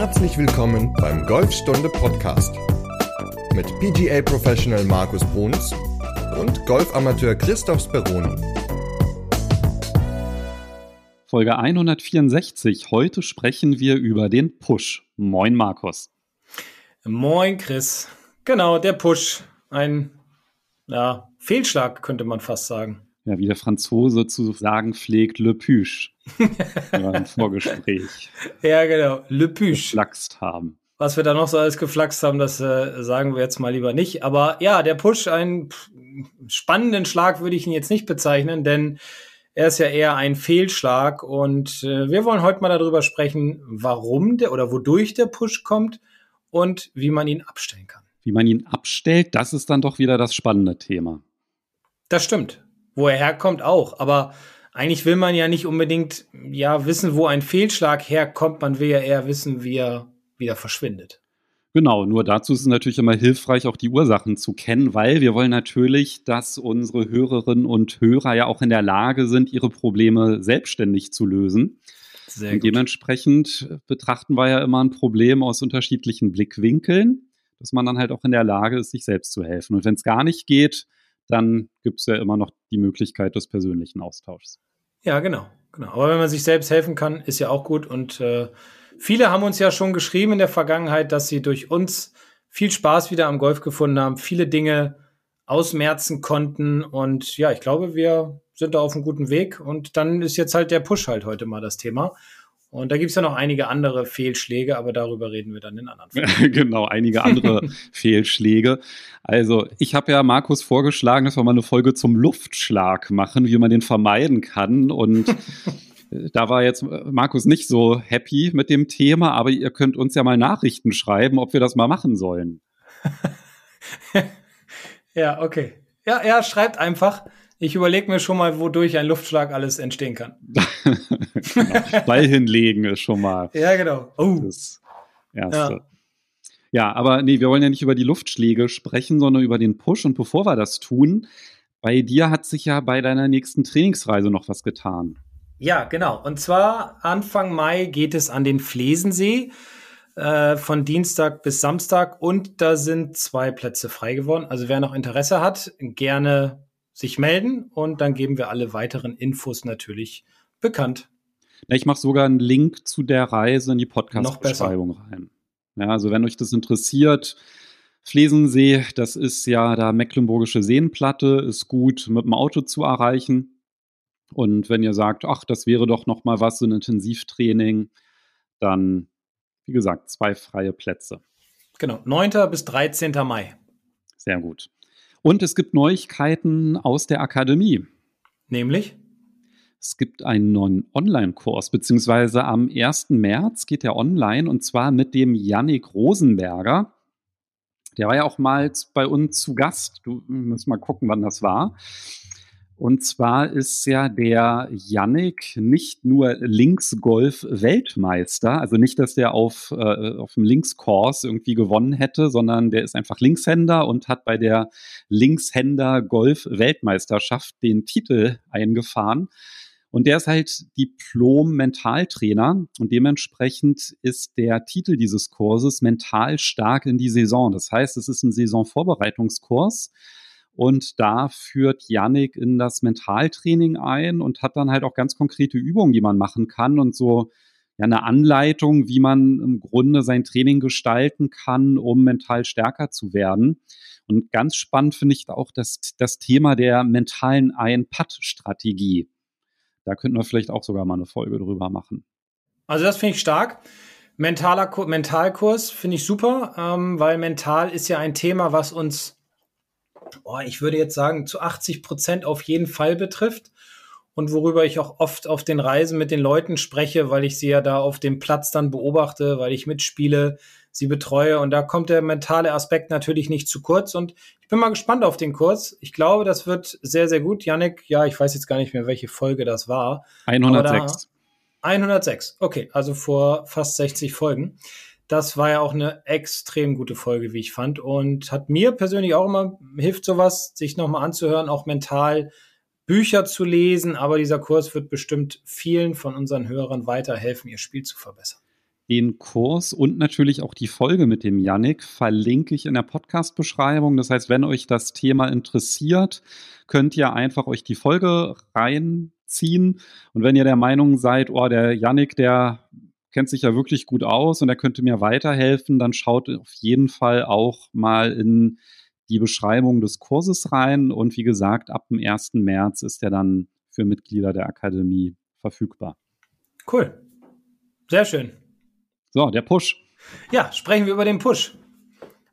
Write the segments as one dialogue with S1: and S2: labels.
S1: Herzlich willkommen beim Golfstunde Podcast mit PGA Professional Markus Bruns und Golfamateur Christoph Speroni.
S2: Folge 164. Heute sprechen wir über den Push. Moin Markus.
S3: Moin Chris. Genau, der Push. Ein ja, Fehlschlag könnte man fast sagen.
S2: Ja, wie der Franzose zu sagen pflegt, Le Puche. ein Vorgespräch.
S3: Ja, genau, Le Puche.
S2: Geflaxt haben.
S3: Was wir da noch so alles geflaxt haben, das äh, sagen wir jetzt mal lieber nicht. Aber ja, der Push, einen spannenden Schlag würde ich ihn jetzt nicht bezeichnen, denn er ist ja eher ein Fehlschlag. Und äh, wir wollen heute mal darüber sprechen, warum der oder wodurch der Push kommt und wie man ihn abstellen kann.
S2: Wie man ihn abstellt, das ist dann doch wieder das spannende Thema.
S3: Das stimmt. Wo er herkommt auch. Aber eigentlich will man ja nicht unbedingt ja wissen, wo ein Fehlschlag herkommt. Man will ja eher wissen, wie er wieder verschwindet.
S2: Genau, nur dazu ist es natürlich immer hilfreich, auch die Ursachen zu kennen, weil wir wollen natürlich, dass unsere Hörerinnen und Hörer ja auch in der Lage sind, ihre Probleme selbstständig zu lösen. Sehr und dementsprechend betrachten wir ja immer ein Problem aus unterschiedlichen Blickwinkeln, dass man dann halt auch in der Lage ist, sich selbst zu helfen. Und wenn es gar nicht geht, dann gibt es ja immer noch die Möglichkeit des persönlichen Austauschs.
S3: Ja, genau, genau. Aber wenn man sich selbst helfen kann, ist ja auch gut und äh, Viele haben uns ja schon geschrieben in der Vergangenheit, dass sie durch uns viel Spaß wieder am Golf gefunden haben, viele Dinge ausmerzen konnten. Und ja, ich glaube, wir sind da auf einem guten Weg. Und dann ist jetzt halt der Push halt heute mal das Thema. Und da gibt es ja noch einige andere Fehlschläge, aber darüber reden wir dann in anderen
S2: Folgen. genau, einige andere Fehlschläge. Also, ich habe ja Markus vorgeschlagen, dass wir mal eine Folge zum Luftschlag machen, wie man den vermeiden kann. Und Da war jetzt Markus nicht so happy mit dem Thema, aber ihr könnt uns ja mal Nachrichten schreiben, ob wir das mal machen sollen.
S3: ja, okay. Ja, ja, schreibt einfach. Ich überlege mir schon mal, wodurch ein Luftschlag alles entstehen kann.
S2: genau. Ball hinlegen ist schon mal.
S3: Ja, genau.
S2: Oh. Das Erste. Ja. ja, aber nee, wir wollen ja nicht über die Luftschläge sprechen, sondern über den Push. Und bevor wir das tun, bei dir hat sich ja bei deiner nächsten Trainingsreise noch was getan.
S3: Ja, genau. Und zwar Anfang Mai geht es an den Flesensee äh, von Dienstag bis Samstag und da sind zwei Plätze frei geworden. Also wer noch Interesse hat, gerne sich melden und dann geben wir alle weiteren Infos natürlich bekannt.
S2: Ja, ich mache sogar einen Link zu der Reise in die Podcast-Beschreibung rein. Ja, also wenn euch das interessiert, Flesensee, das ist ja da Mecklenburgische Seenplatte, ist gut mit dem Auto zu erreichen. Und wenn ihr sagt, ach, das wäre doch noch mal was, so ein Intensivtraining, dann, wie gesagt, zwei freie Plätze.
S3: Genau, 9. bis 13. Mai.
S2: Sehr gut. Und es gibt Neuigkeiten aus der Akademie.
S3: Nämlich?
S2: Es gibt einen neuen Online-Kurs, beziehungsweise am 1. März geht der online und zwar mit dem Yannick Rosenberger. Der war ja auch mal bei uns zu Gast. Du musst mal gucken, wann das war. Und zwar ist ja der Yannick nicht nur Linksgolf-Weltmeister, also nicht, dass der auf, äh, auf dem Linkskurs irgendwie gewonnen hätte, sondern der ist einfach Linkshänder und hat bei der Linkshänder-Golf-Weltmeisterschaft den Titel eingefahren. Und der ist halt Diplom-Mentaltrainer und dementsprechend ist der Titel dieses Kurses mental stark in die Saison. Das heißt, es ist ein Saisonvorbereitungskurs und da führt Yannick in das Mentaltraining ein und hat dann halt auch ganz konkrete Übungen, die man machen kann und so ja, eine Anleitung, wie man im Grunde sein Training gestalten kann, um mental stärker zu werden. Und ganz spannend finde ich auch das, das Thema der mentalen Ein-Putt-Strategie. Da könnten wir vielleicht auch sogar mal eine Folge drüber machen.
S3: Also das finde ich stark. Mentaler Mentalkurs finde ich super, ähm, weil mental ist ja ein Thema, was uns oh, ich würde jetzt sagen, zu 80 Prozent auf jeden Fall betrifft und worüber ich auch oft auf den Reisen mit den Leuten spreche, weil ich sie ja da auf dem Platz dann beobachte, weil ich mitspiele, sie betreue und da kommt der mentale Aspekt natürlich nicht zu kurz und ich bin mal gespannt auf den Kurs. Ich glaube, das wird sehr, sehr gut. Yannick, ja, ich weiß jetzt gar nicht mehr, welche Folge das war.
S2: 106.
S3: 106, okay, also vor fast 60 Folgen. Das war ja auch eine extrem gute Folge, wie ich fand. Und hat mir persönlich auch immer hilft sowas, sich nochmal anzuhören, auch mental Bücher zu lesen. Aber dieser Kurs wird bestimmt vielen von unseren Hörern weiterhelfen, ihr Spiel zu verbessern.
S2: Den Kurs und natürlich auch die Folge mit dem Yannick verlinke ich in der Podcast-Beschreibung. Das heißt, wenn euch das Thema interessiert, könnt ihr einfach euch die Folge reinziehen. Und wenn ihr der Meinung seid, oh, der Yannick, der kennt sich ja wirklich gut aus und er könnte mir weiterhelfen, dann schaut auf jeden Fall auch mal in die Beschreibung des Kurses rein. Und wie gesagt, ab dem 1. März ist er dann für Mitglieder der Akademie verfügbar.
S3: Cool. Sehr schön.
S2: So, der Push.
S3: Ja, sprechen wir über den Push.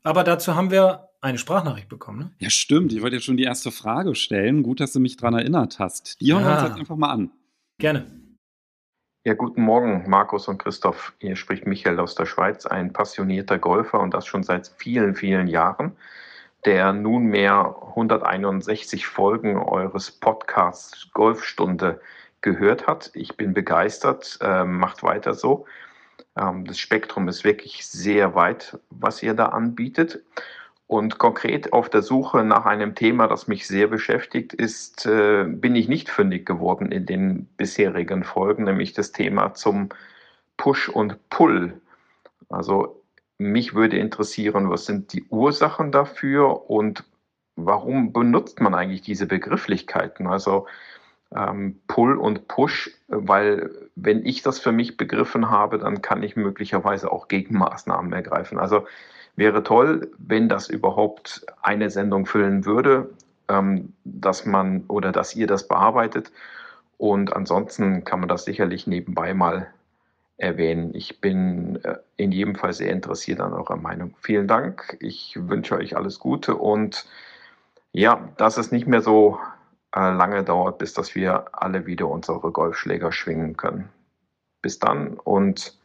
S3: Aber dazu haben wir eine Sprachnachricht bekommen. Ne?
S2: Ja, stimmt. Ich wollte jetzt schon die erste Frage stellen. Gut, dass du mich daran erinnert hast. Die hören wir uns jetzt einfach mal an.
S3: Gerne.
S4: Ja, guten Morgen, Markus und Christoph. Hier spricht Michael aus der Schweiz, ein passionierter Golfer und das schon seit vielen, vielen Jahren, der nunmehr 161 Folgen eures Podcasts Golfstunde gehört hat. Ich bin begeistert, äh, macht weiter so. Ähm, das Spektrum ist wirklich sehr weit, was ihr da anbietet. Und konkret auf der Suche nach einem Thema, das mich sehr beschäftigt, ist, äh, bin ich nicht fündig geworden in den bisherigen Folgen, nämlich das Thema zum Push und Pull. Also mich würde interessieren, was sind die Ursachen dafür und warum benutzt man eigentlich diese Begrifflichkeiten? Also ähm, Pull und Push, weil wenn ich das für mich begriffen habe, dann kann ich möglicherweise auch Gegenmaßnahmen ergreifen. Also Wäre toll, wenn das überhaupt eine Sendung füllen würde, ähm, dass man oder dass ihr das bearbeitet. Und ansonsten kann man das sicherlich nebenbei mal erwähnen. Ich bin äh, in jedem Fall sehr interessiert an eurer Meinung. Vielen Dank. Ich wünsche euch alles Gute und ja, dass es nicht mehr so äh, lange dauert, bis dass wir alle wieder unsere Golfschläger schwingen können. Bis dann und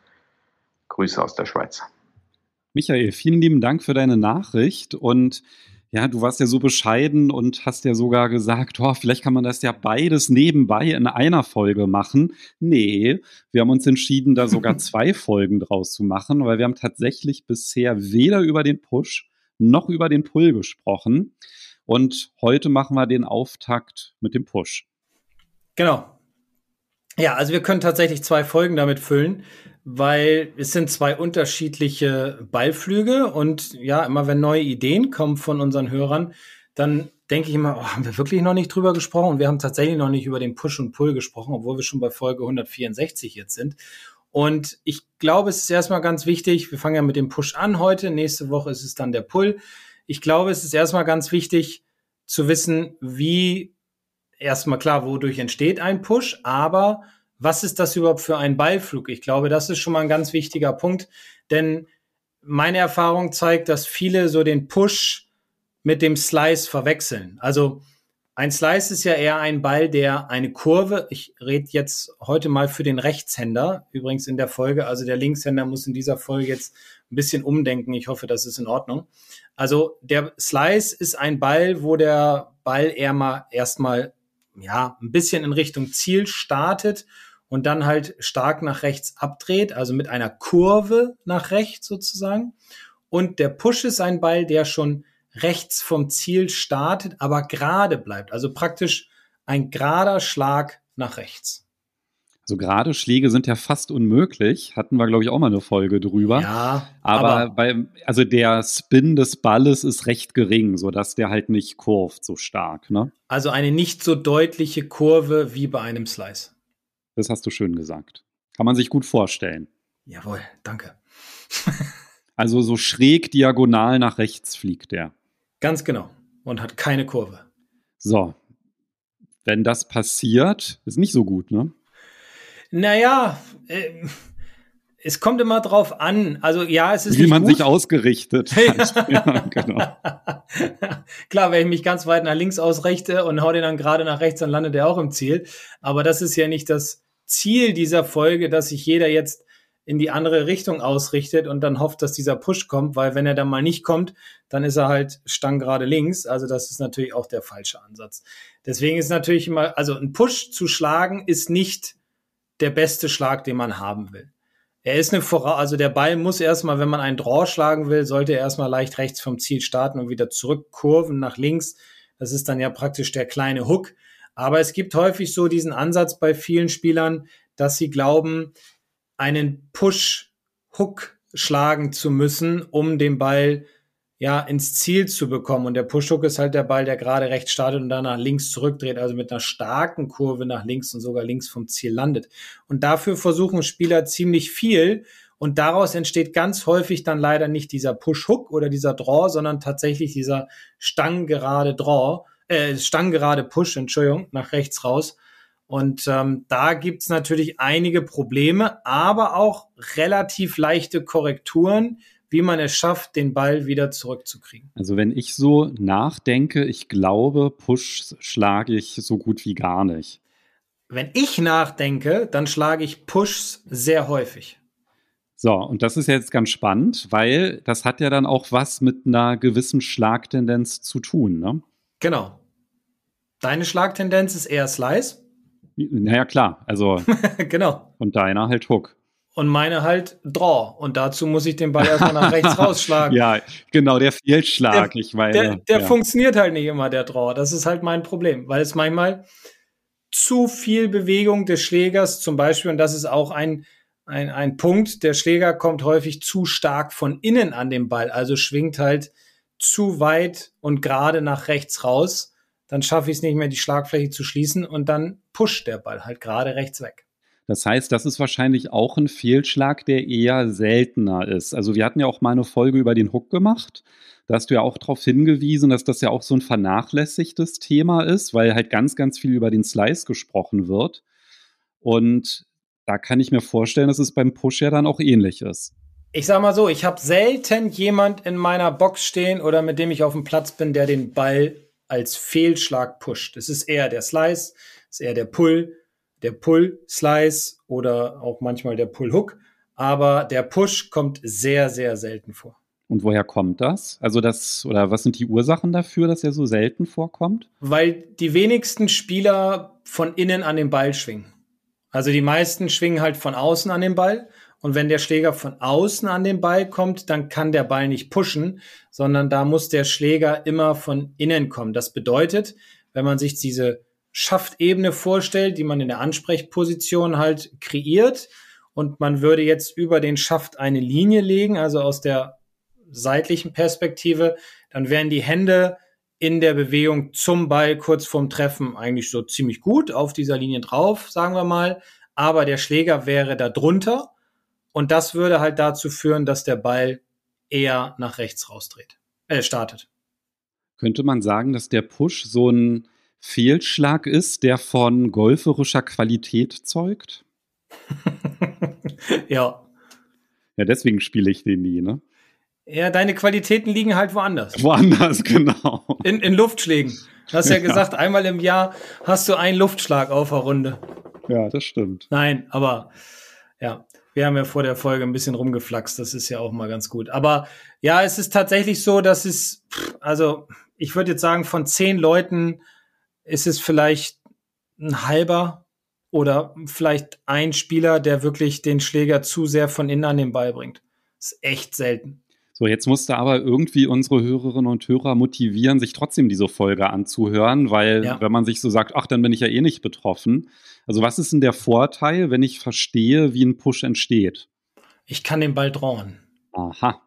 S4: Grüße aus der Schweiz.
S2: Michael, vielen lieben Dank für deine Nachricht und ja, du warst ja so bescheiden und hast ja sogar gesagt, oh, vielleicht kann man das ja beides nebenbei in einer Folge machen. Nee, wir haben uns entschieden, da sogar zwei Folgen draus zu machen, weil wir haben tatsächlich bisher weder über den Push noch über den Pull gesprochen. Und heute machen wir den Auftakt mit dem Push.
S3: Genau. Ja, also wir können tatsächlich zwei Folgen damit füllen weil es sind zwei unterschiedliche Ballflüge und ja, immer wenn neue Ideen kommen von unseren Hörern, dann denke ich immer, oh, haben wir wirklich noch nicht drüber gesprochen? Und wir haben tatsächlich noch nicht über den Push und Pull gesprochen, obwohl wir schon bei Folge 164 jetzt sind. Und ich glaube, es ist erstmal ganz wichtig, wir fangen ja mit dem Push an heute, nächste Woche ist es dann der Pull. Ich glaube, es ist erstmal ganz wichtig zu wissen, wie erstmal klar, wodurch entsteht ein Push, aber was ist das überhaupt für ein Ballflug? Ich glaube, das ist schon mal ein ganz wichtiger Punkt, denn meine Erfahrung zeigt, dass viele so den Push mit dem Slice verwechseln. Also ein Slice ist ja eher ein Ball, der eine Kurve, ich rede jetzt heute mal für den Rechtshänder, übrigens in der Folge, also der Linkshänder muss in dieser Folge jetzt ein bisschen umdenken. Ich hoffe, das ist in Ordnung. Also der Slice ist ein Ball, wo der Ball eher mal erstmal ja, ein bisschen in Richtung Ziel startet und dann halt stark nach rechts abdreht, also mit einer Kurve nach rechts sozusagen. Und der Push ist ein Ball, der schon rechts vom Ziel startet, aber gerade bleibt. Also praktisch ein gerader Schlag nach rechts.
S2: Also gerade Schläge sind ja fast unmöglich. Hatten wir, glaube ich, auch mal eine Folge drüber.
S3: Ja.
S2: Aber, aber bei, also der Spin des Balles ist recht gering, sodass der halt nicht kurvt so stark. Ne?
S3: Also eine nicht so deutliche Kurve wie bei einem Slice.
S2: Das hast du schön gesagt. Kann man sich gut vorstellen.
S3: Jawohl, danke.
S2: also so schräg diagonal nach rechts fliegt der.
S3: Ganz genau. Und hat keine Kurve.
S2: So. Wenn das passiert, ist nicht so gut, ne?
S3: Naja, äh, es kommt immer drauf an. Also ja, es ist
S2: wie man gut. sich ausgerichtet hat. ja,
S3: genau. Klar, wenn ich mich ganz weit nach links ausrichte und hau den dann gerade nach rechts, dann landet er auch im Ziel. Aber das ist ja nicht das Ziel dieser Folge, dass sich jeder jetzt in die andere Richtung ausrichtet und dann hofft, dass dieser Push kommt, weil wenn er dann mal nicht kommt, dann ist er halt stang gerade links. Also das ist natürlich auch der falsche Ansatz. Deswegen ist natürlich immer, also ein Push zu schlagen ist nicht der beste Schlag, den man haben will. Er ist eine Voraus also der Ball muss erstmal, wenn man einen Draw schlagen will, sollte er erstmal leicht rechts vom Ziel starten und wieder zurückkurven nach links. Das ist dann ja praktisch der kleine Hook. Aber es gibt häufig so diesen Ansatz bei vielen Spielern, dass sie glauben, einen Push Hook schlagen zu müssen, um den Ball ja ins Ziel zu bekommen. Und der Push-Hook ist halt der Ball, der gerade rechts startet und dann nach links zurückdreht, also mit einer starken Kurve nach links und sogar links vom Ziel landet. Und dafür versuchen Spieler ziemlich viel. Und daraus entsteht ganz häufig dann leider nicht dieser Push-Hook oder dieser Draw, sondern tatsächlich dieser stangengerade Draw, äh, stangengerade Push, Entschuldigung, nach rechts raus. Und ähm, da gibt's natürlich einige Probleme, aber auch relativ leichte Korrekturen, wie man es schafft, den Ball wieder zurückzukriegen.
S2: Also wenn ich so nachdenke, ich glaube, Push schlage ich so gut wie gar nicht.
S3: Wenn ich nachdenke, dann schlage ich Pushs sehr häufig.
S2: So, und das ist jetzt ganz spannend, weil das hat ja dann auch was mit einer gewissen Schlagtendenz zu tun, ne?
S3: Genau. Deine Schlagtendenz ist eher Slice.
S2: Naja, klar. Also.
S3: genau.
S2: Und deiner halt Hook.
S3: Und meine halt Draw. Und dazu muss ich den Ball erstmal nach rechts rausschlagen.
S2: Ja, genau, der Fehlschlag.
S3: Der,
S2: ich meine.
S3: Der, der
S2: ja.
S3: funktioniert halt nicht immer, der Draw. Das ist halt mein Problem, weil es manchmal zu viel Bewegung des Schlägers zum Beispiel, und das ist auch ein, ein, ein Punkt, der Schläger kommt häufig zu stark von innen an den Ball, also schwingt halt zu weit und gerade nach rechts raus dann schaffe ich es nicht mehr, die Schlagfläche zu schließen und dann pusht der Ball halt gerade rechts weg.
S2: Das heißt, das ist wahrscheinlich auch ein Fehlschlag, der eher seltener ist. Also wir hatten ja auch mal eine Folge über den Hook gemacht. Da hast du ja auch darauf hingewiesen, dass das ja auch so ein vernachlässigtes Thema ist, weil halt ganz, ganz viel über den Slice gesprochen wird. Und da kann ich mir vorstellen, dass es beim Push ja dann auch ähnlich ist.
S3: Ich sag mal so, ich habe selten jemand in meiner Box stehen oder mit dem ich auf dem Platz bin, der den Ball als Fehlschlag pusht. Es ist eher der Slice, es ist eher der Pull, der Pull-Slice oder auch manchmal der Pull-Hook. Aber der Push kommt sehr, sehr selten vor.
S2: Und woher kommt das? Also das, oder was sind die Ursachen dafür, dass er so selten vorkommt?
S3: Weil die wenigsten Spieler von innen an den Ball schwingen. Also die meisten schwingen halt von außen an den Ball und wenn der Schläger von außen an den Ball kommt, dann kann der Ball nicht pushen, sondern da muss der Schläger immer von innen kommen. Das bedeutet, wenn man sich diese Schaftebene vorstellt, die man in der Ansprechposition halt kreiert, und man würde jetzt über den Schaft eine Linie legen, also aus der seitlichen Perspektive, dann wären die Hände in der Bewegung zum Ball kurz vorm Treffen eigentlich so ziemlich gut auf dieser Linie drauf, sagen wir mal. Aber der Schläger wäre da drunter und das würde halt dazu führen, dass der Ball eher nach rechts rausdreht, äh, startet.
S2: Könnte man sagen, dass der Push so ein Fehlschlag ist, der von golferischer Qualität zeugt?
S3: ja.
S2: Ja, deswegen spiele ich den nie, ne?
S3: Ja, deine Qualitäten liegen halt woanders.
S2: Woanders, genau.
S3: In, in Luftschlägen. Du hast ja, ja gesagt, einmal im Jahr hast du einen Luftschlag auf der Runde.
S2: Ja, das stimmt.
S3: Nein, aber ja, wir haben ja vor der Folge ein bisschen rumgeflaxt, das ist ja auch mal ganz gut. Aber ja, es ist tatsächlich so, dass es, also ich würde jetzt sagen, von zehn Leuten ist es vielleicht ein halber oder vielleicht ein Spieler, der wirklich den Schläger zu sehr von innen an den Ball bringt. Das ist echt selten.
S2: So, jetzt musste aber irgendwie unsere Hörerinnen und Hörer motivieren, sich trotzdem diese Folge anzuhören, weil ja. wenn man sich so sagt, ach, dann bin ich ja eh nicht betroffen. Also was ist denn der Vorteil, wenn ich verstehe, wie ein Push entsteht?
S3: Ich kann den Ball drauen.
S2: Aha.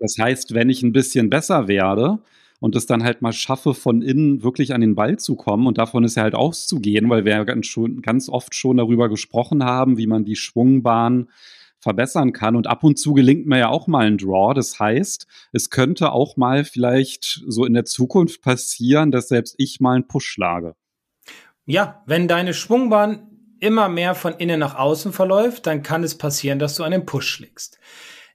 S2: Das heißt, wenn ich ein bisschen besser werde und es dann halt mal schaffe, von innen wirklich an den Ball zu kommen und davon ist ja halt auszugehen, weil wir ja ganz, schon, ganz oft schon darüber gesprochen haben, wie man die Schwungbahn verbessern kann. Und ab und zu gelingt mir ja auch mal ein Draw. Das heißt, es könnte auch mal vielleicht so in der Zukunft passieren, dass selbst ich mal einen Push schlage.
S3: Ja, wenn deine Schwungbahn immer mehr von innen nach außen verläuft, dann kann es passieren, dass du einen Push schlägst.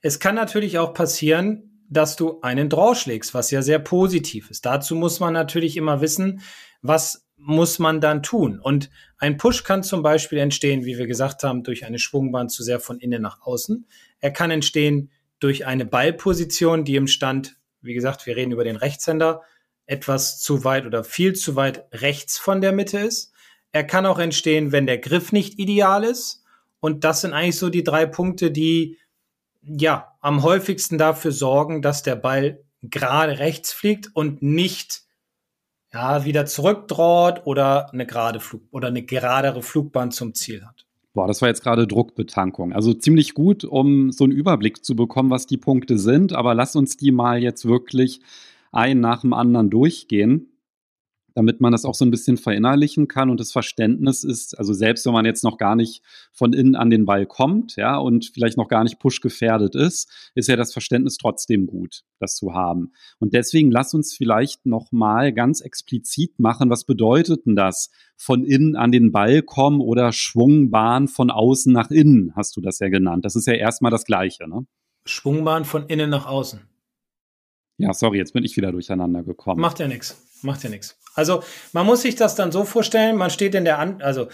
S3: Es kann natürlich auch passieren, dass du einen Draw schlägst, was ja sehr positiv ist. Dazu muss man natürlich immer wissen, was muss man dann tun? Und ein Push kann zum Beispiel entstehen, wie wir gesagt haben, durch eine Schwungbahn zu sehr von innen nach außen. Er kann entstehen durch eine Ballposition, die im Stand, wie gesagt, wir reden über den Rechtshänder, etwas zu weit oder viel zu weit rechts von der Mitte ist. Er kann auch entstehen, wenn der Griff nicht ideal ist. Und das sind eigentlich so die drei Punkte, die ja am häufigsten dafür sorgen, dass der Ball gerade rechts fliegt und nicht ja, wieder zurückdroht oder eine gerade Flug oder eine geradere Flugbahn zum Ziel hat.
S2: Boah, das war jetzt gerade Druckbetankung. Also ziemlich gut, um so einen Überblick zu bekommen, was die Punkte sind. Aber lass uns die mal jetzt wirklich ein nach dem anderen durchgehen damit man das auch so ein bisschen verinnerlichen kann und das Verständnis ist, also selbst wenn man jetzt noch gar nicht von innen an den Ball kommt, ja, und vielleicht noch gar nicht push gefährdet ist, ist ja das Verständnis trotzdem gut, das zu haben. Und deswegen lass uns vielleicht noch mal ganz explizit machen, was bedeutet denn das? Von innen an den Ball kommen oder Schwungbahn von außen nach innen, hast du das ja genannt. Das ist ja erstmal das Gleiche, ne?
S3: Schwungbahn von innen nach außen.
S2: Ja, sorry, jetzt bin ich wieder durcheinander gekommen.
S3: Macht ja nichts. Macht ja nichts. Also man muss sich das dann so vorstellen, man steht in der An also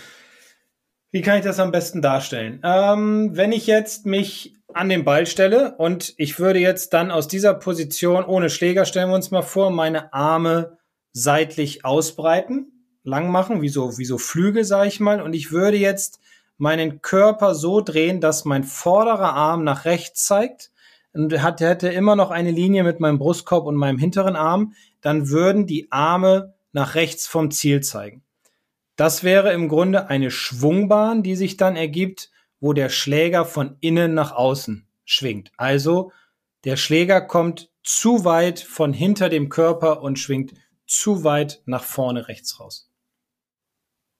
S3: wie kann ich das am besten darstellen? Ähm, wenn ich jetzt mich an den Ball stelle und ich würde jetzt dann aus dieser Position ohne Schläger, stellen wir uns mal vor, meine Arme seitlich ausbreiten, lang machen, wie so, wie so Flügel, sage ich mal, und ich würde jetzt meinen Körper so drehen, dass mein vorderer Arm nach rechts zeigt und hat, hätte immer noch eine Linie mit meinem Brustkorb und meinem hinteren Arm, dann würden die Arme nach rechts vom Ziel zeigen. Das wäre im Grunde eine Schwungbahn, die sich dann ergibt, wo der Schläger von innen nach außen schwingt. Also der Schläger kommt zu weit von hinter dem Körper und schwingt zu weit nach vorne rechts raus.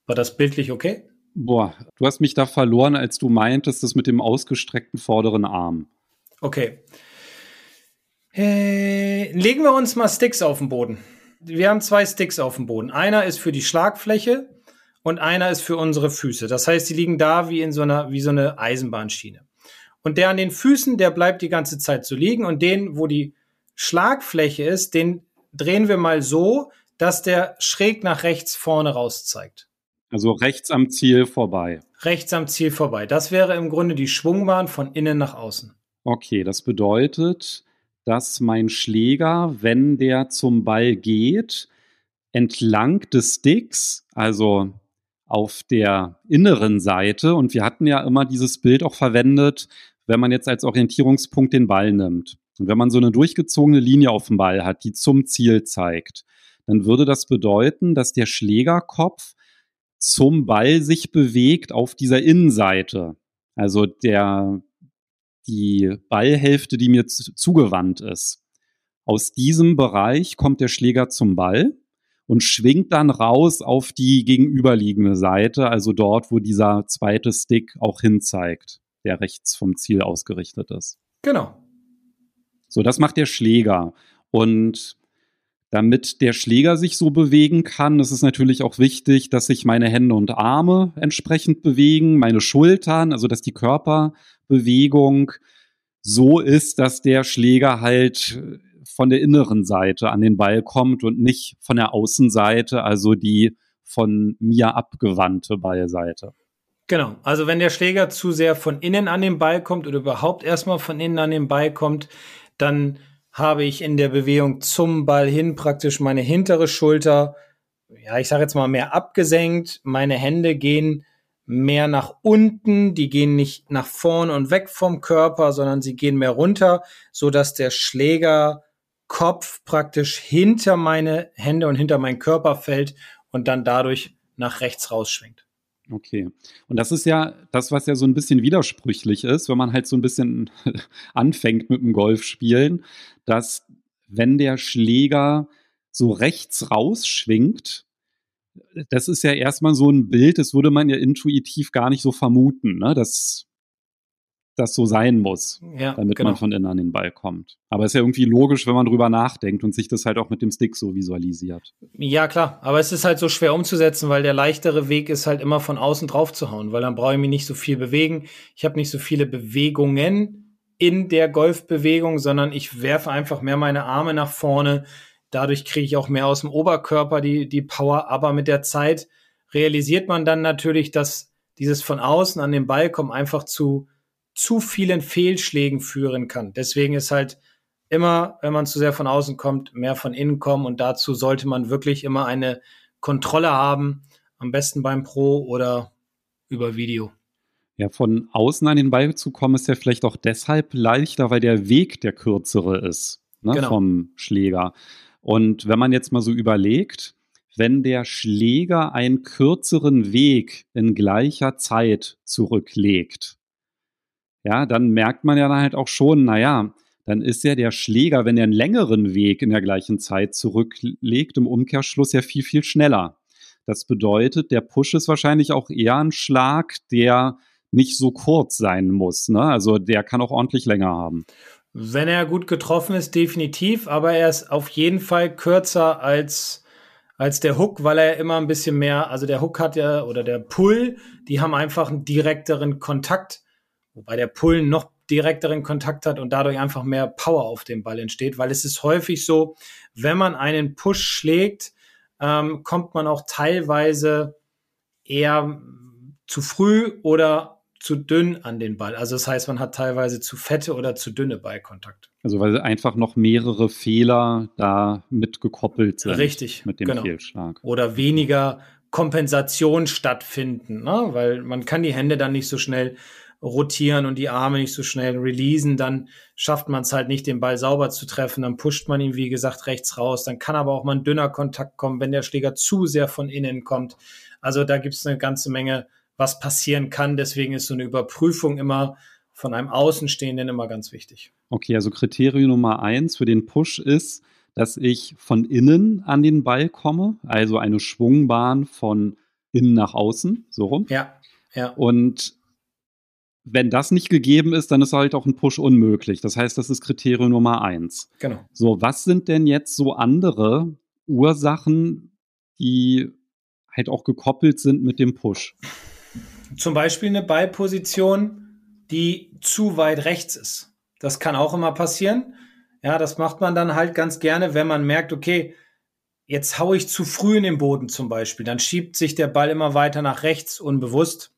S3: War das bildlich okay?
S2: Boah, du hast mich da verloren, als du meintest, das mit dem ausgestreckten vorderen Arm.
S3: Okay. Äh, legen wir uns mal Sticks auf den Boden. Wir haben zwei Sticks auf dem Boden. Einer ist für die Schlagfläche und einer ist für unsere Füße. Das heißt, die liegen da wie in so einer, wie so eine Eisenbahnschiene. Und der an den Füßen, der bleibt die ganze Zeit so liegen und den, wo die Schlagfläche ist, den drehen wir mal so, dass der schräg nach rechts vorne raus zeigt.
S2: Also rechts am Ziel vorbei.
S3: Rechts am Ziel vorbei. Das wäre im Grunde die Schwungbahn von innen nach außen.
S2: Okay, das bedeutet, dass mein Schläger, wenn der zum Ball geht, entlang des Sticks, also auf der inneren Seite, und wir hatten ja immer dieses Bild auch verwendet, wenn man jetzt als Orientierungspunkt den Ball nimmt. Und wenn man so eine durchgezogene Linie auf dem Ball hat, die zum Ziel zeigt, dann würde das bedeuten, dass der Schlägerkopf zum Ball sich bewegt auf dieser Innenseite. Also der die Ballhälfte, die mir zugewandt ist. Aus diesem Bereich kommt der Schläger zum Ball und schwingt dann raus auf die gegenüberliegende Seite, also dort, wo dieser zweite Stick auch hinzeigt, der rechts vom Ziel ausgerichtet ist.
S3: Genau.
S2: So, das macht der Schläger. Und damit der Schläger sich so bewegen kann, ist es natürlich auch wichtig, dass sich meine Hände und Arme entsprechend bewegen, meine Schultern, also dass die Körperbewegung so ist, dass der Schläger halt von der inneren Seite an den Ball kommt und nicht von der Außenseite, also die von mir abgewandte Ballseite.
S3: Genau, also wenn der Schläger zu sehr von innen an den Ball kommt oder überhaupt erstmal von innen an den Ball kommt, dann habe ich in der Bewegung zum Ball hin praktisch meine hintere Schulter, ja, ich sage jetzt mal mehr abgesenkt, meine Hände gehen mehr nach unten, die gehen nicht nach vorn und weg vom Körper, sondern sie gehen mehr runter, so dass der Schlägerkopf praktisch hinter meine Hände und hinter meinen Körper fällt und dann dadurch nach rechts rausschwingt.
S2: Okay. Und das ist ja das, was ja so ein bisschen widersprüchlich ist, wenn man halt so ein bisschen anfängt mit dem Golfspielen, dass wenn der Schläger so rechts rausschwingt, das ist ja erstmal so ein Bild, das würde man ja intuitiv gar nicht so vermuten, ne? dass das so sein muss, ja, damit genau. man von innen an den Ball kommt. Aber es ist ja irgendwie logisch, wenn man drüber nachdenkt und sich das halt auch mit dem Stick so visualisiert.
S3: Ja, klar. Aber es ist halt so schwer umzusetzen, weil der leichtere Weg ist halt immer von außen drauf zu hauen, weil dann brauche ich mich nicht so viel bewegen. Ich habe nicht so viele Bewegungen in der Golfbewegung, sondern ich werfe einfach mehr meine Arme nach vorne. Dadurch kriege ich auch mehr aus dem Oberkörper die, die Power. Aber mit der Zeit realisiert man dann natürlich, dass dieses von außen an den Ball kommen einfach zu zu vielen Fehlschlägen führen kann. Deswegen ist halt immer, wenn man zu sehr von außen kommt, mehr von innen kommen und dazu sollte man wirklich immer eine Kontrolle haben, am besten beim Pro oder über Video.
S2: Ja, von außen an den Ball zu kommen, ist ja vielleicht auch deshalb leichter, weil der Weg der kürzere ist ne, genau. vom Schläger. Und wenn man jetzt mal so überlegt, wenn der Schläger einen kürzeren Weg in gleicher Zeit zurücklegt. Ja, dann merkt man ja dann halt auch schon, naja, dann ist ja der Schläger, wenn er einen längeren Weg in der gleichen Zeit zurücklegt, im Umkehrschluss ja viel, viel schneller. Das bedeutet, der Push ist wahrscheinlich auch eher ein Schlag, der nicht so kurz sein muss. Ne? Also der kann auch ordentlich länger haben.
S3: Wenn er gut getroffen ist, definitiv, aber er ist auf jeden Fall kürzer als, als der Hook, weil er immer ein bisschen mehr, also der Hook hat ja, oder der Pull, die haben einfach einen direkteren Kontakt, wobei der Pull noch direkteren Kontakt hat und dadurch einfach mehr Power auf dem Ball entsteht, weil es ist häufig so, wenn man einen Push schlägt, ähm, kommt man auch teilweise eher zu früh oder zu dünn an den Ball. Also das heißt, man hat teilweise zu fette oder zu dünne Ballkontakt.
S2: Also weil einfach noch mehrere Fehler da mitgekoppelt sind.
S3: Richtig.
S2: Mit dem genau. Fehlschlag.
S3: Oder weniger Kompensation stattfinden, ne? weil man kann die Hände dann nicht so schnell rotieren und die Arme nicht so schnell releasen, dann schafft man es halt nicht, den Ball sauber zu treffen, dann pusht man ihn, wie gesagt, rechts raus, dann kann aber auch mal ein dünner Kontakt kommen, wenn der Schläger zu sehr von innen kommt. Also da gibt es eine ganze Menge was passieren kann. Deswegen ist so eine Überprüfung immer von einem Außenstehenden immer ganz wichtig.
S2: Okay, also Kriterium Nummer eins für den Push ist, dass ich von innen an den Ball komme, also eine Schwungbahn von innen nach außen, so rum.
S3: Ja, ja.
S2: Und wenn das nicht gegeben ist, dann ist halt auch ein Push unmöglich. Das heißt, das ist Kriterium Nummer eins.
S3: Genau.
S2: So, was sind denn jetzt so andere Ursachen, die halt auch gekoppelt sind mit dem Push?
S3: Zum Beispiel eine Ballposition, die zu weit rechts ist. Das kann auch immer passieren. Ja, das macht man dann halt ganz gerne, wenn man merkt, okay, jetzt haue ich zu früh in den Boden zum Beispiel. Dann schiebt sich der Ball immer weiter nach rechts unbewusst.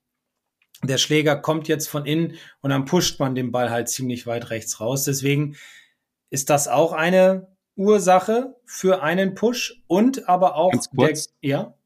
S3: Der Schläger kommt jetzt von innen und dann pusht man den Ball halt ziemlich weit rechts raus. Deswegen ist das auch eine Ursache für einen Push und aber auch
S2: Ganz kurz, der, ja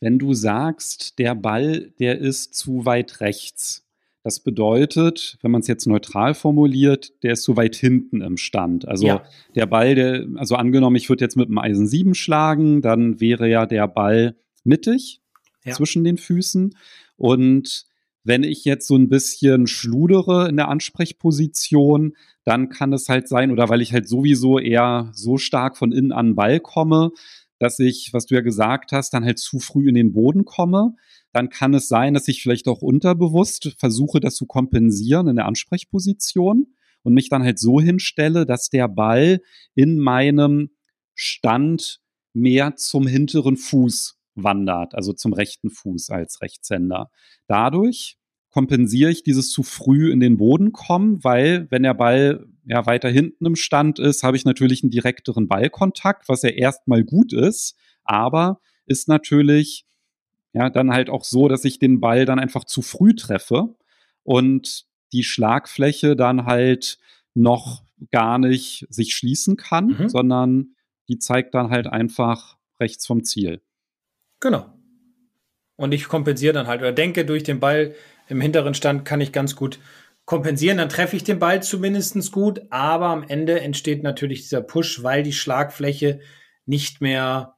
S2: wenn du sagst, der Ball, der ist zu weit rechts. Das bedeutet, wenn man es jetzt neutral formuliert, der ist zu weit hinten im Stand. Also ja. der Ball, der, also angenommen, ich würde jetzt mit einem Eisen 7 schlagen, dann wäre ja der Ball mittig ja. zwischen den Füßen. Und wenn ich jetzt so ein bisschen schludere in der Ansprechposition, dann kann es halt sein, oder weil ich halt sowieso eher so stark von innen an den Ball komme, dass ich, was du ja gesagt hast, dann halt zu früh in den Boden komme. Dann kann es sein, dass ich vielleicht auch unterbewusst versuche, das zu kompensieren in der Ansprechposition und mich dann halt so hinstelle, dass der Ball in meinem Stand mehr zum hinteren Fuß wandert, also zum rechten Fuß als Rechtshänder. Dadurch kompensiere ich dieses zu früh in den Boden kommen, weil wenn der Ball ja weiter hinten im Stand ist, habe ich natürlich einen direkteren Ballkontakt, was ja erstmal gut ist, aber ist natürlich ja dann halt auch so, dass ich den Ball dann einfach zu früh treffe und die Schlagfläche dann halt noch gar nicht sich schließen kann, mhm. sondern die zeigt dann halt einfach rechts vom Ziel.
S3: Genau. Und ich kompensiere dann halt oder denke durch den Ball im hinteren Stand kann ich ganz gut kompensieren, dann treffe ich den Ball zumindest gut, aber am Ende entsteht natürlich dieser Push, weil die Schlagfläche nicht mehr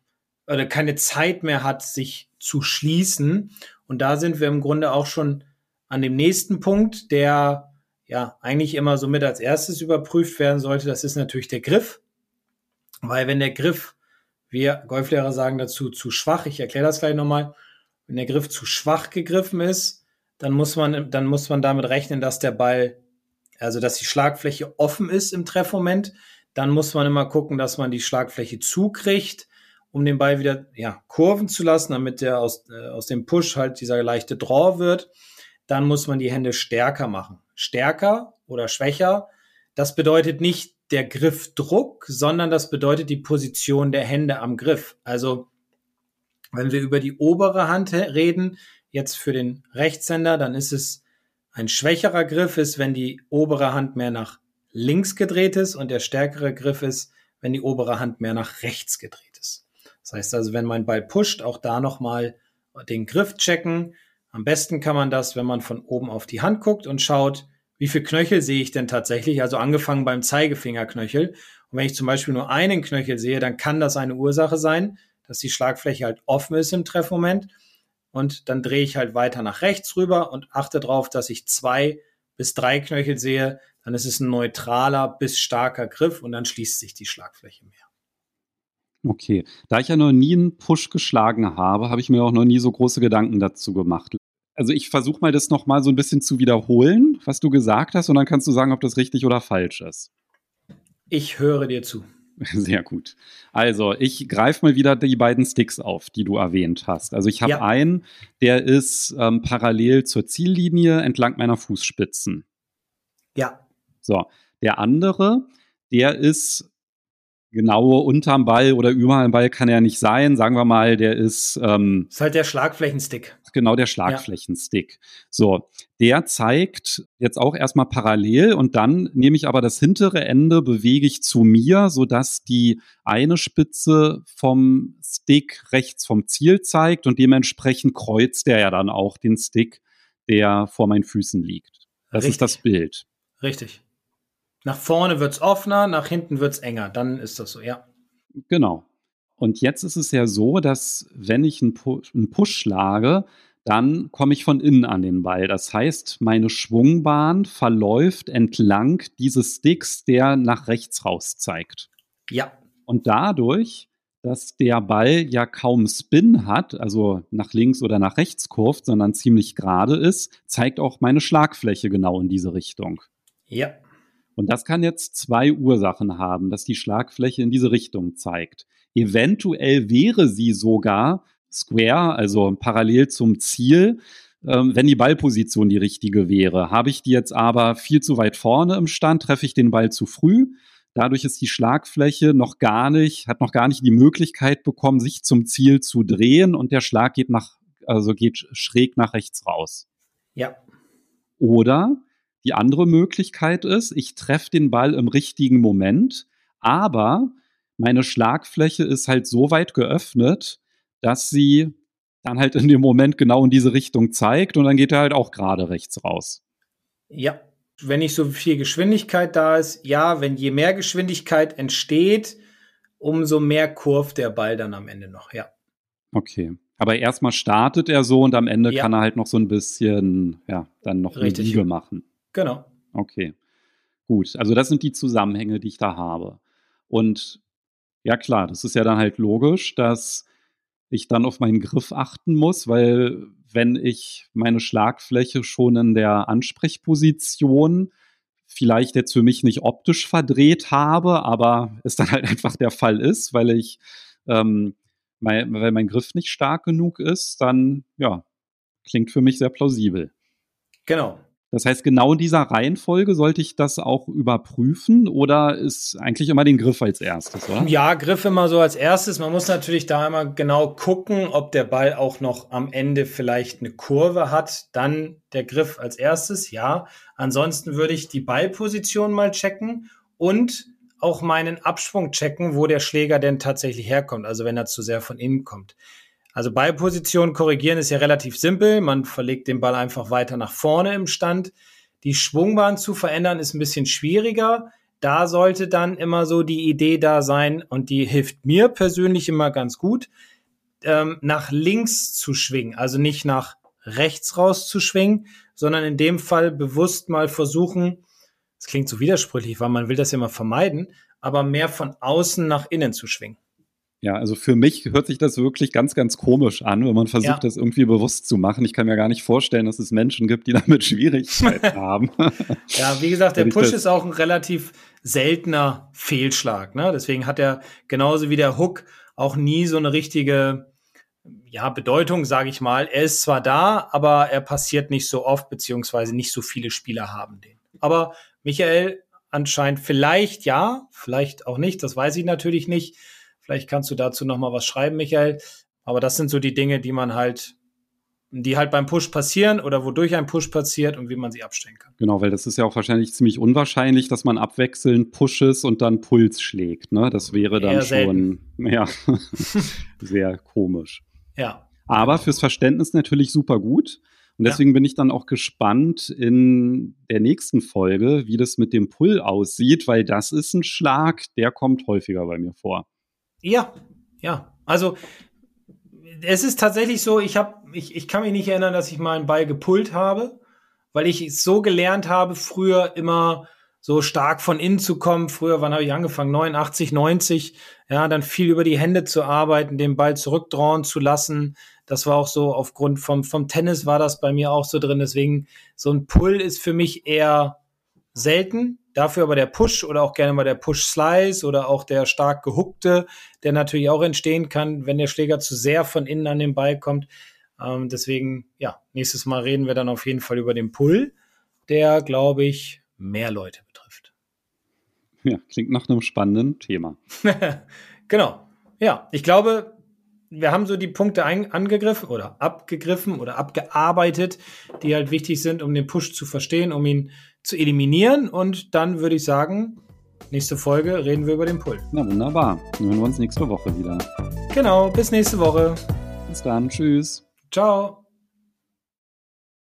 S3: oder keine Zeit mehr hat, sich zu schließen. Und da sind wir im Grunde auch schon an dem nächsten Punkt, der ja eigentlich immer so mit als erstes überprüft werden sollte. Das ist natürlich der Griff. Weil wenn der Griff, wir Golflehrer sagen dazu, zu schwach, ich erkläre das gleich nochmal, wenn der Griff zu schwach gegriffen ist, dann muss man, dann muss man damit rechnen, dass der Ball, also dass die Schlagfläche offen ist im Treffmoment. Dann muss man immer gucken, dass man die Schlagfläche zukriegt, um den Ball wieder ja, kurven zu lassen, damit der aus, äh, aus dem Push halt dieser leichte Draw wird. Dann muss man die Hände stärker machen. Stärker oder schwächer, das bedeutet nicht der Griffdruck, sondern das bedeutet die Position der Hände am Griff. Also wenn wir über die obere Hand reden, Jetzt für den Rechtshänder, dann ist es ein schwächerer Griff ist, wenn die obere Hand mehr nach links gedreht ist und der stärkere Griff ist, wenn die obere Hand mehr nach rechts gedreht ist. Das heißt also, wenn mein Ball pusht, auch da nochmal den Griff checken. Am besten kann man das, wenn man von oben auf die Hand guckt und schaut, wie viel Knöchel sehe ich denn tatsächlich? Also angefangen beim Zeigefingerknöchel. Und wenn ich zum Beispiel nur einen Knöchel sehe, dann kann das eine Ursache sein, dass die Schlagfläche halt offen ist im Treffmoment. Und dann drehe ich halt weiter nach rechts rüber und achte darauf, dass ich zwei bis drei Knöchel sehe. Dann ist es ein neutraler bis starker Griff und dann schließt sich die Schlagfläche mehr.
S2: Okay, da ich ja noch nie einen Push geschlagen habe, habe ich mir auch noch nie so große Gedanken dazu gemacht. Also ich versuche mal das nochmal so ein bisschen zu wiederholen, was du gesagt hast, und dann kannst du sagen, ob das richtig oder falsch ist.
S3: Ich höre dir zu.
S2: Sehr gut. Also, ich greife mal wieder die beiden Sticks auf, die du erwähnt hast. Also, ich habe ja. einen, der ist ähm, parallel zur Ziellinie entlang meiner Fußspitzen.
S3: Ja.
S2: So, der andere, der ist genaue unterm Ball oder über dem Ball kann er nicht sein. Sagen wir mal, der ist. Ähm,
S3: ist halt der Schlagflächenstick.
S2: Genau, der Schlagflächenstick. Ja. So, der zeigt jetzt auch erstmal parallel und dann nehme ich aber das hintere Ende, bewege ich zu mir, sodass die eine Spitze vom Stick rechts vom Ziel zeigt und dementsprechend kreuzt der ja dann auch den Stick, der vor meinen Füßen liegt. Das Richtig. ist das Bild.
S3: Richtig. Nach vorne wird es offener, nach hinten wird es enger. Dann ist das so, ja.
S2: Genau. Und jetzt ist es ja so, dass wenn ich einen, Pu einen Push schlage, dann komme ich von innen an den Ball. Das heißt, meine Schwungbahn verläuft entlang dieses Sticks, der nach rechts raus zeigt.
S3: Ja.
S2: Und dadurch, dass der Ball ja kaum Spin hat, also nach links oder nach rechts kurft, sondern ziemlich gerade ist, zeigt auch meine Schlagfläche genau in diese Richtung.
S3: Ja.
S2: Und das kann jetzt zwei Ursachen haben, dass die Schlagfläche in diese Richtung zeigt. Eventuell wäre sie sogar square, also parallel zum Ziel, ähm, wenn die Ballposition die richtige wäre. Habe ich die jetzt aber viel zu weit vorne im Stand, treffe ich den Ball zu früh. Dadurch ist die Schlagfläche noch gar nicht, hat noch gar nicht die Möglichkeit bekommen, sich zum Ziel zu drehen und der Schlag geht nach, also geht schräg nach rechts raus.
S3: Ja.
S2: Oder die andere Möglichkeit ist, ich treffe den Ball im richtigen Moment, aber meine Schlagfläche ist halt so weit geöffnet, dass sie dann halt in dem Moment genau in diese Richtung zeigt und dann geht er halt auch gerade rechts raus.
S3: Ja, wenn nicht so viel Geschwindigkeit da ist, ja, wenn je mehr Geschwindigkeit entsteht, umso mehr kurft der Ball dann am Ende noch, ja.
S2: Okay. Aber erstmal startet er so und am Ende ja. kann er halt noch so ein bisschen, ja, dann noch Richtig. eine Liege machen.
S3: Genau.
S2: Okay. Gut. Also das sind die Zusammenhänge, die ich da habe. Und ja klar, das ist ja dann halt logisch, dass ich dann auf meinen Griff achten muss, weil wenn ich meine Schlagfläche schon in der Ansprechposition vielleicht jetzt für mich nicht optisch verdreht habe, aber es dann halt einfach der Fall ist, weil ich, ähm, mein, weil mein Griff nicht stark genug ist, dann ja, klingt für mich sehr plausibel.
S3: Genau.
S2: Das heißt, genau in dieser Reihenfolge sollte ich das auch überprüfen oder ist eigentlich immer den Griff als erstes, oder?
S3: Ja, Griff immer so als erstes. Man muss natürlich da immer genau gucken, ob der Ball auch noch am Ende vielleicht eine Kurve hat. Dann der Griff als erstes, ja. Ansonsten würde ich die Ballposition mal checken und auch meinen Absprung checken, wo der Schläger denn tatsächlich herkommt. Also wenn er zu sehr von innen kommt. Also Ballposition korrigieren ist ja relativ simpel. Man verlegt den Ball einfach weiter nach vorne im Stand. Die Schwungbahn zu verändern ist ein bisschen schwieriger. Da sollte dann immer so die Idee da sein und die hilft mir persönlich immer ganz gut, ähm, nach links zu schwingen. Also nicht nach rechts raus zu schwingen, sondern in dem Fall bewusst mal versuchen, das klingt so widersprüchlich, weil man will das ja immer vermeiden, aber mehr von außen nach innen zu schwingen.
S2: Ja, also für mich hört sich das wirklich ganz, ganz komisch an, wenn man versucht, ja. das irgendwie bewusst zu machen. Ich kann mir gar nicht vorstellen, dass es Menschen gibt, die damit Schwierigkeiten haben.
S3: Ja, wie gesagt, der Push ist auch ein relativ seltener Fehlschlag. Ne? Deswegen hat er genauso wie der Hook auch nie so eine richtige ja, Bedeutung, sage ich mal. Er ist zwar da, aber er passiert nicht so oft, beziehungsweise nicht so viele Spieler haben den. Aber Michael anscheinend vielleicht ja, vielleicht auch nicht, das weiß ich natürlich nicht. Vielleicht kannst du dazu noch mal was schreiben, Michael. Aber das sind so die Dinge, die man halt, die halt beim Push passieren oder wodurch ein Push passiert und wie man sie abstellen kann.
S2: Genau, weil das ist ja auch wahrscheinlich ziemlich unwahrscheinlich, dass man abwechselnd Pushes und dann Puls schlägt. Ne? Das wäre dann Eher schon ja, sehr komisch.
S3: Ja.
S2: Aber fürs Verständnis natürlich super gut. Und deswegen ja. bin ich dann auch gespannt in der nächsten Folge, wie das mit dem Pull aussieht, weil das ist ein Schlag, der kommt häufiger bei mir vor.
S3: Ja, ja, Also es ist tatsächlich so, ich habe, ich, ich kann mich nicht erinnern, dass ich mal einen Ball gepullt habe, weil ich es so gelernt habe, früher immer so stark von innen zu kommen. Früher, wann habe ich angefangen? 89, 90. Ja, dann viel über die Hände zu arbeiten, den Ball zurückdrehen zu lassen. Das war auch so aufgrund vom, vom Tennis war das bei mir auch so drin. Deswegen so ein Pull ist für mich eher selten. Dafür aber der Push oder auch gerne mal der Push-Slice oder auch der stark gehuckte, der natürlich auch entstehen kann, wenn der Schläger zu sehr von innen an den Ball kommt. Ähm, deswegen, ja, nächstes Mal reden wir dann auf jeden Fall über den Pull, der, glaube ich, mehr Leute betrifft.
S2: Ja, klingt nach einem spannenden Thema.
S3: genau. Ja, ich glaube, wir haben so die Punkte angegriffen oder abgegriffen oder abgearbeitet, die halt wichtig sind, um den Push zu verstehen, um ihn zu eliminieren. Und dann würde ich sagen, nächste Folge reden wir über den Pull.
S2: Na wunderbar. Dann hören wir uns nächste Woche wieder.
S3: Genau, bis nächste Woche.
S2: Bis dann. Tschüss.
S3: Ciao.